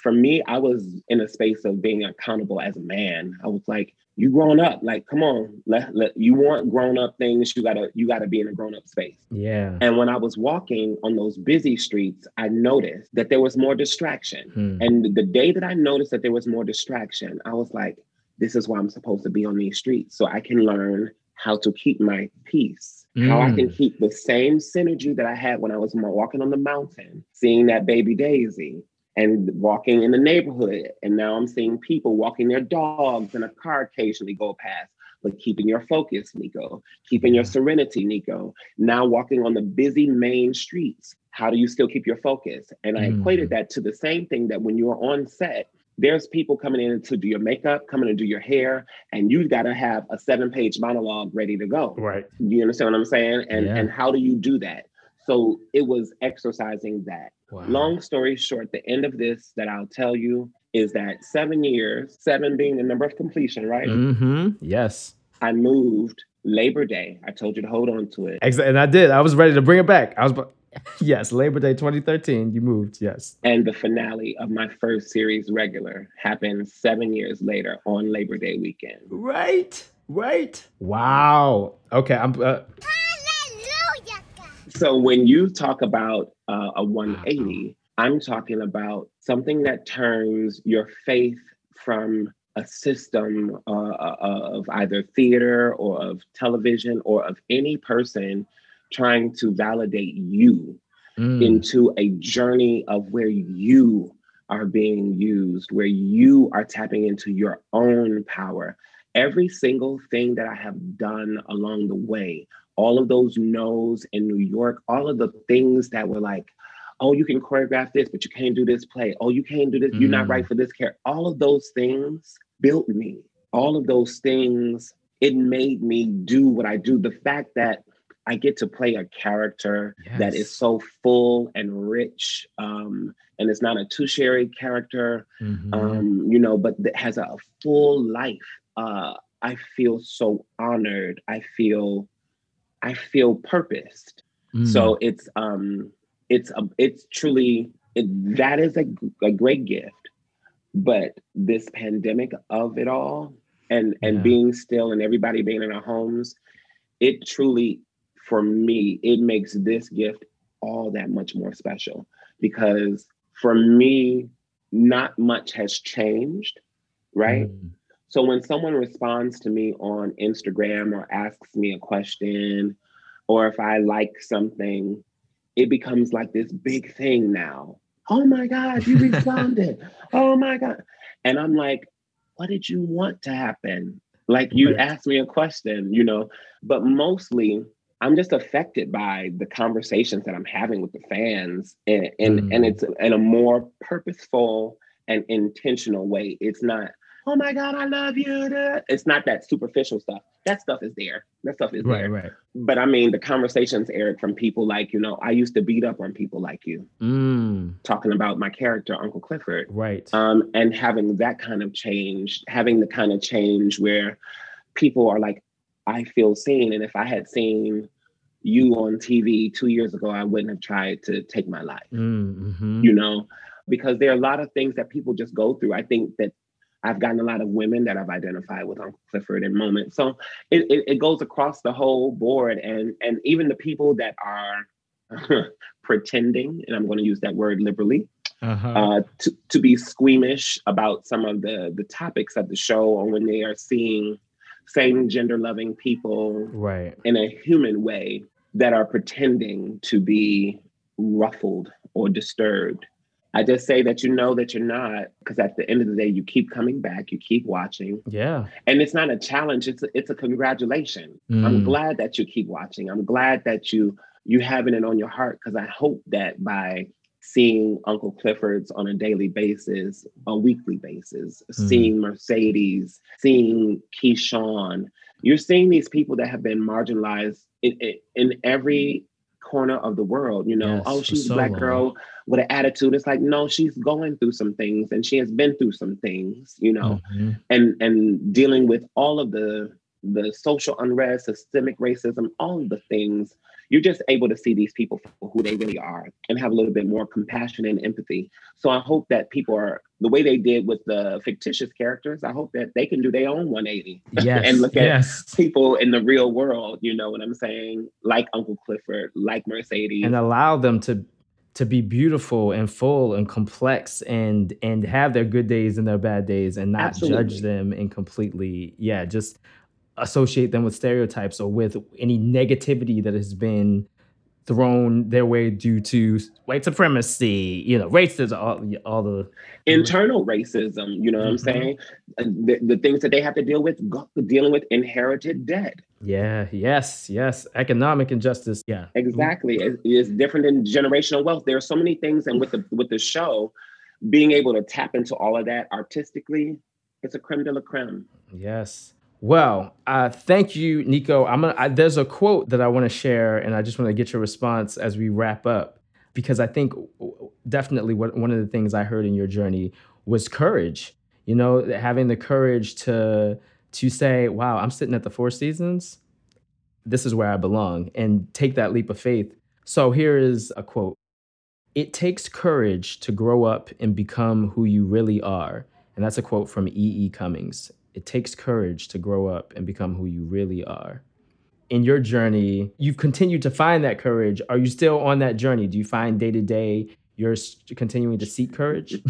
for me, I was in a space of being accountable as a man. I was like, you grown up, like, come on, let, let you want grown up things, you gotta, you gotta be in a grown up space. Yeah. And when I was walking on those busy streets, I noticed that there was more distraction. Hmm. And the day that I noticed that there was more distraction, I was like, this is why I'm supposed to be on these streets so I can learn how to keep my peace, how I can Mm. keep the same synergy that I had when I was walking on the mountain, seeing that baby Daisy and walking in the neighborhood. And now I'm seeing people walking their dogs and a car occasionally go past. But keeping your focus, Nicco, keeping your serenity, Nicco. Now walking on the busy main streets, how do you still keep your focus? And I Mm. equated that to the same thing that when you're on set, there's people coming in to do your makeup, coming to do your hair, and you've got to have a seven page monologue ready to go. Right. You understand what I'm saying? And Yeah. and how do you do that? So it was exercising that. Wow. Long story short, the end of this that I'll tell you is that seven years, seven being the number of completion, right? Mm-hmm. Yes. I moved Labor Day. I told you to hold on to it. And I did. I was ready to bring it back. I was, [LAUGHS] yes, Labor Day 2013. You moved. Yes. And the finale of my first series regular happened seven years later on Labor Day weekend. Right. Right. Wow. Okay. I'm. Uh. So when you talk about uh, a 180, I'm talking about something that turns your faith from a system uh, uh, of either theater or of television or of any person trying to validate you mm, into a journey of where you are being used, where you are tapping into your own power. Every single thing that I have done along the way, all of those no's in New York, all of the things that were like, oh, you can choreograph this, but you can't do this play. Oh, you can't do this. You're not Mm. right for this character. All of those things built me. All of those things, it made me do what I do. The fact that I get to play a character that is so full and rich, um, and it's not a tertiary character, mhm. um, you know, but that has a full life. Uh, I feel so honored. I feel, I feel purposed. Mm. So it's um, it's a, it's truly it, that is a, a great gift. But this pandemic of it all, and and Yeah. being still, and everybody being in our homes, it truly, for me, it makes this gift all that much more special because for me, not much has changed, right? Mm. So when someone responds to me on Instagram or asks me a question, or if I like something, it becomes like this big thing now. Oh my God, you [LAUGHS] responded. oh my God. And I'm like, what did you want to happen? Like you Right. asked me a question, you know, but mostly I'm just affected by the conversations that I'm having with the fans and and, and Mm. it's in a more purposeful and intentional way. It's not, oh my God, I love you. da." It's not that superficial stuff. That stuff is there. That stuff is Right. there. Right. But I mean, the conversations, Eric, from people like, you know, I used to beat up on people like you, Mm. talking about my character, Uncle Clifford. Right. Um, and having that kind of change, having the kind of change where people are like, I feel seen. And if I had seen you on TV two years ago, I wouldn't have tried to take my life Mm-hmm. you know, because there are a lot of things that people just go through. I think that I've gotten a lot of women that I've identified with Uncle Clifford in moments. So it, it, it goes across the whole board. And, and even the people that are [LAUGHS] pretending, and I'm going to use that word liberally, Uh-huh. uh, to, to be squeamish about some of the, the topics of the show or when they are seeing same gender loving people right. in a human way that are pretending to be ruffled or disturbed. I just say that you know that you're not, because at the end of the day, you keep coming back, you keep watching, Yeah. and it's not a challenge; it's a, it's a congratulation. I'm Mm. glad that you keep watching. I'm glad that you you having it on your heart because I hope that by seeing Uncle Clifford's on a daily basis, a weekly basis, Mhm. seeing Mercedes, seeing Keyshawn, you're seeing these people that have been marginalized in, in, in every corner of the world. You know, Yes, oh, she's a black long. girl with an attitude. It's like, no, she's going through some things and she has been through some things, you know, Mhm. and and dealing with all of the the social unrest, systemic racism, all of the things. You're just able to see these people for who they really are and have a little bit more compassion and empathy. So I hope that people are the way they did with the fictitious characters. I hope that they can do their own 180 Yes. and look at yes. people in the real world. You know what I'm saying? Like Uncle Clifford, like Mercedes. and allow them to to be beautiful and full and complex and and have their good days and their bad days and not judge them and completely yeah just associate them with stereotypes or with any negativity that has been thrown their way due to white supremacy you know racism all, all the internal racism. You know what I'm Mhm. saying? The, the things that they have to deal with, dealing with inherited debt. yeah yes yes economic injustice yeah Exactly. It- it's different than generational wealth. There are so many things, and with the with the show, being able to tap into all of that artistically, it's a creme de la creme. Yes. Well, uh, thank you, Nicco. I'm gonna, I, there's a quote that I want to share, and I just want to get your response as we wrap up, because I think definitely what, one of the things I heard in your journey was courage. You know, having the courage to to say, "Wow, I'm sitting at the Four Seasons. This is where I belong," and take that leap of faith. So here is a quote. It takes courage to grow up and become who you really are. And that's a quote from E.E. Cummings. It takes courage to grow up and become who you really are. In your journey, you've continued to find that courage. Are you still on that journey? Do you find day to day you're continuing to seek courage?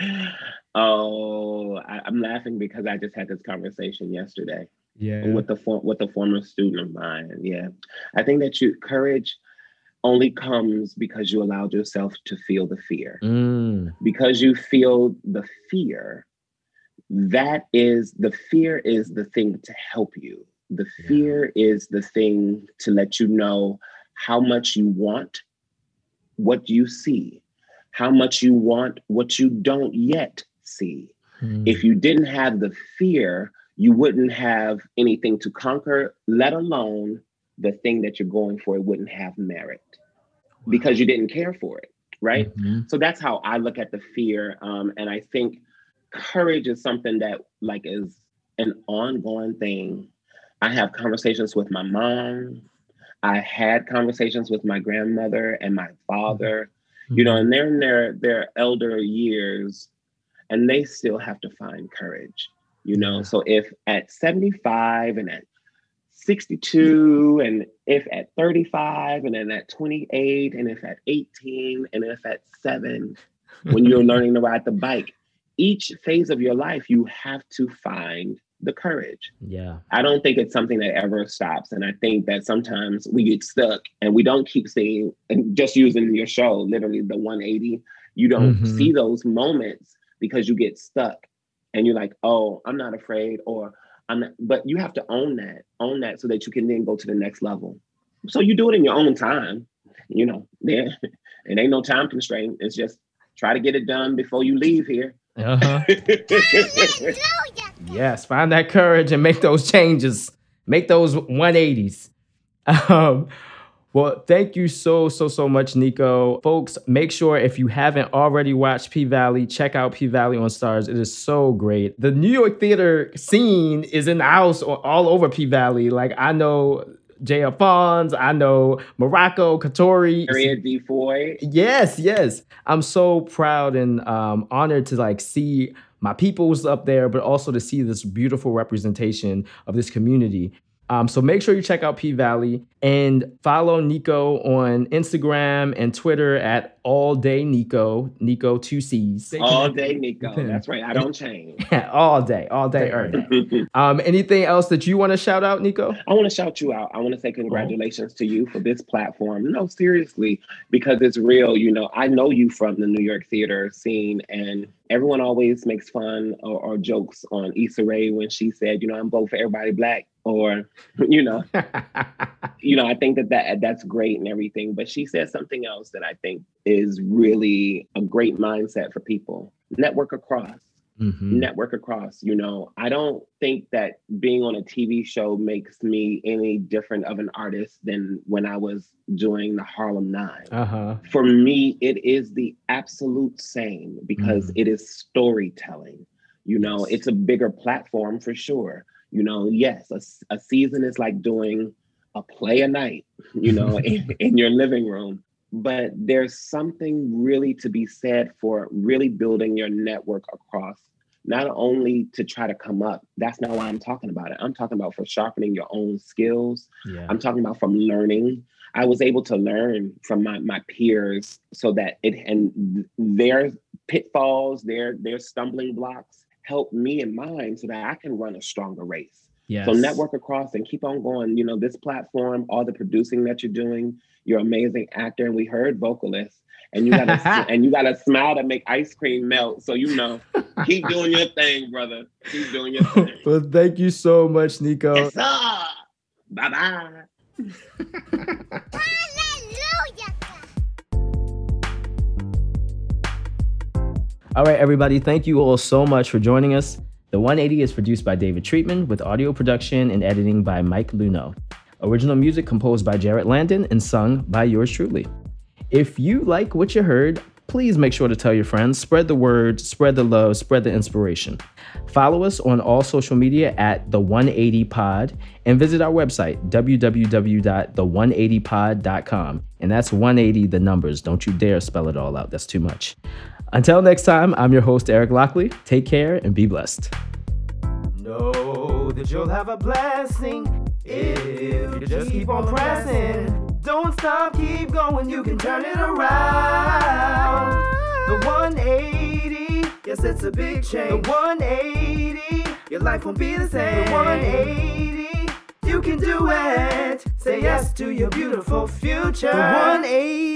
[LAUGHS] oh, I, I'm laughing because I just had this conversation yesterday. Yeah. with the for, with a former student of mine. Yeah, I think that you courage only comes because you allowed yourself to feel the fear. Mm, Because you feel the fear, that is the fear is the thing to help you. The Yeah. fear is the thing to let you know how much you want what you see, how much you want what you don't yet see mm, if you didn't have the fear, you wouldn't have anything to conquer, let alone the thing that you're going for, it wouldn't have merit because you didn't care for it, right? mhm. So that's how I look at the fear. Um, and I think courage is something that like is an ongoing thing. I have conversations with my mom. I had conversations with my grandmother and my father you know, mm-hmm. and they're in their their elder years, and they still have to find courage, you know. Yeah. So if at 75 and at 62 and if at 35 and then at 28 and if at 18 and if at 7 when you're [LAUGHS] learning to ride the bike each phase of your life you have to find the courage yeah. I don't think it's something that ever stops. And I think that sometimes we get stuck and we don't keep seeing, and just using your show, literally the 180, you don't Mhm. see those moments because you get stuck and you're like, oh, I'm not afraid, or I'm not, but you have to own that, own that so that you can then go to the next level. So you do it in your own time, you know, [LAUGHS] there, it ain't no time constraint. It's just try to get it done before you leave here. Uh-huh. [LAUGHS] Yes, find that courage and make those changes. Make those 180s. Um, well, thank you so, so, so much, Nicco. Folks, make sure if you haven't already watched P Valley, check out P Valley on Starz. It is so great. The New York theater scene is in the house all over P Valley. Like, I know Jay Alphonse, I know Morocco, Katori. Harriett D Foy. Yes, yes. I'm so proud and um, honored to like see my peoples up there, but also to see this beautiful representation of this community. Um, so make sure you check out P Valley and follow Nicco on Instagram and Twitter at All Day Nicco, Nicco two C's. All day, Nicco. [LAUGHS] That's right. I don't change. [LAUGHS] all day, all day, every day. [LAUGHS] Um, anything else that you want to shout out, Nicco? I want to shout you out. I want to say congratulations to you for this platform. No, seriously, because it's real. You know, I know you from the New York theater scene, and everyone always makes fun or, or jokes on Issa Rae when she said, you know, I'm voting for everybody black, or you know, [LAUGHS] you know, I think that, that that's great and everything. But she said something else that I think is really a great mindset for people. Network across. Mm-hmm. Network across, you know, I don't think that being on a TV show makes me any different of an artist than when I was doing the Harlem 9 uh-huh. For me, it is the absolute same because mm. it is storytelling. You know, it's a bigger platform for sure. You know, yes, a, a season is like doing a play a night, you know, [LAUGHS] in, in your living room. But there's something really to be said for really building your network across not only to try to come up that's not why i'm talking about it. I'm talking about for sharpening your own skills. Yeah. i'm talking about from learning. I was able to learn from my, my peers so that it and their pitfalls their their stumbling blocks help me and mine so that i can run a stronger race yes. so network across and keep on going you know this platform all the producing that you're doing you're an amazing actor, and we heard vocalist. And you gotta [LAUGHS] and you gotta smile to make ice cream melt. So you know, [LAUGHS] keep doing your thing, brother. Keep doing your thing. [LAUGHS] well, thank you so much, Nicco. Yes, Bye bye. All right, everybody, thank you all so much for joining us. The 180 is produced by David Treatman with audio production and editing by Mike Luno. Original music composed by Jarrett Landon and sung by yours truly. If you like what you heard, please make sure to tell your friends, spread the word, spread the love, spread the inspiration. Follow us on all social media at the 180 pod and visit our website www.the180pod.com. And that's 180 the numbers. Don't you dare spell it all out. That's too much. Until next time, I'm your host Eric Lockley. Take care and be blessed. Know that you'll have a blessing if you just keep on pressing, don't stop, keep going, you can turn it around. The 180, yes, it's a big change. The 180, your life won't be the same. The 180, you can do it. Say yes to your beautiful future. The 180.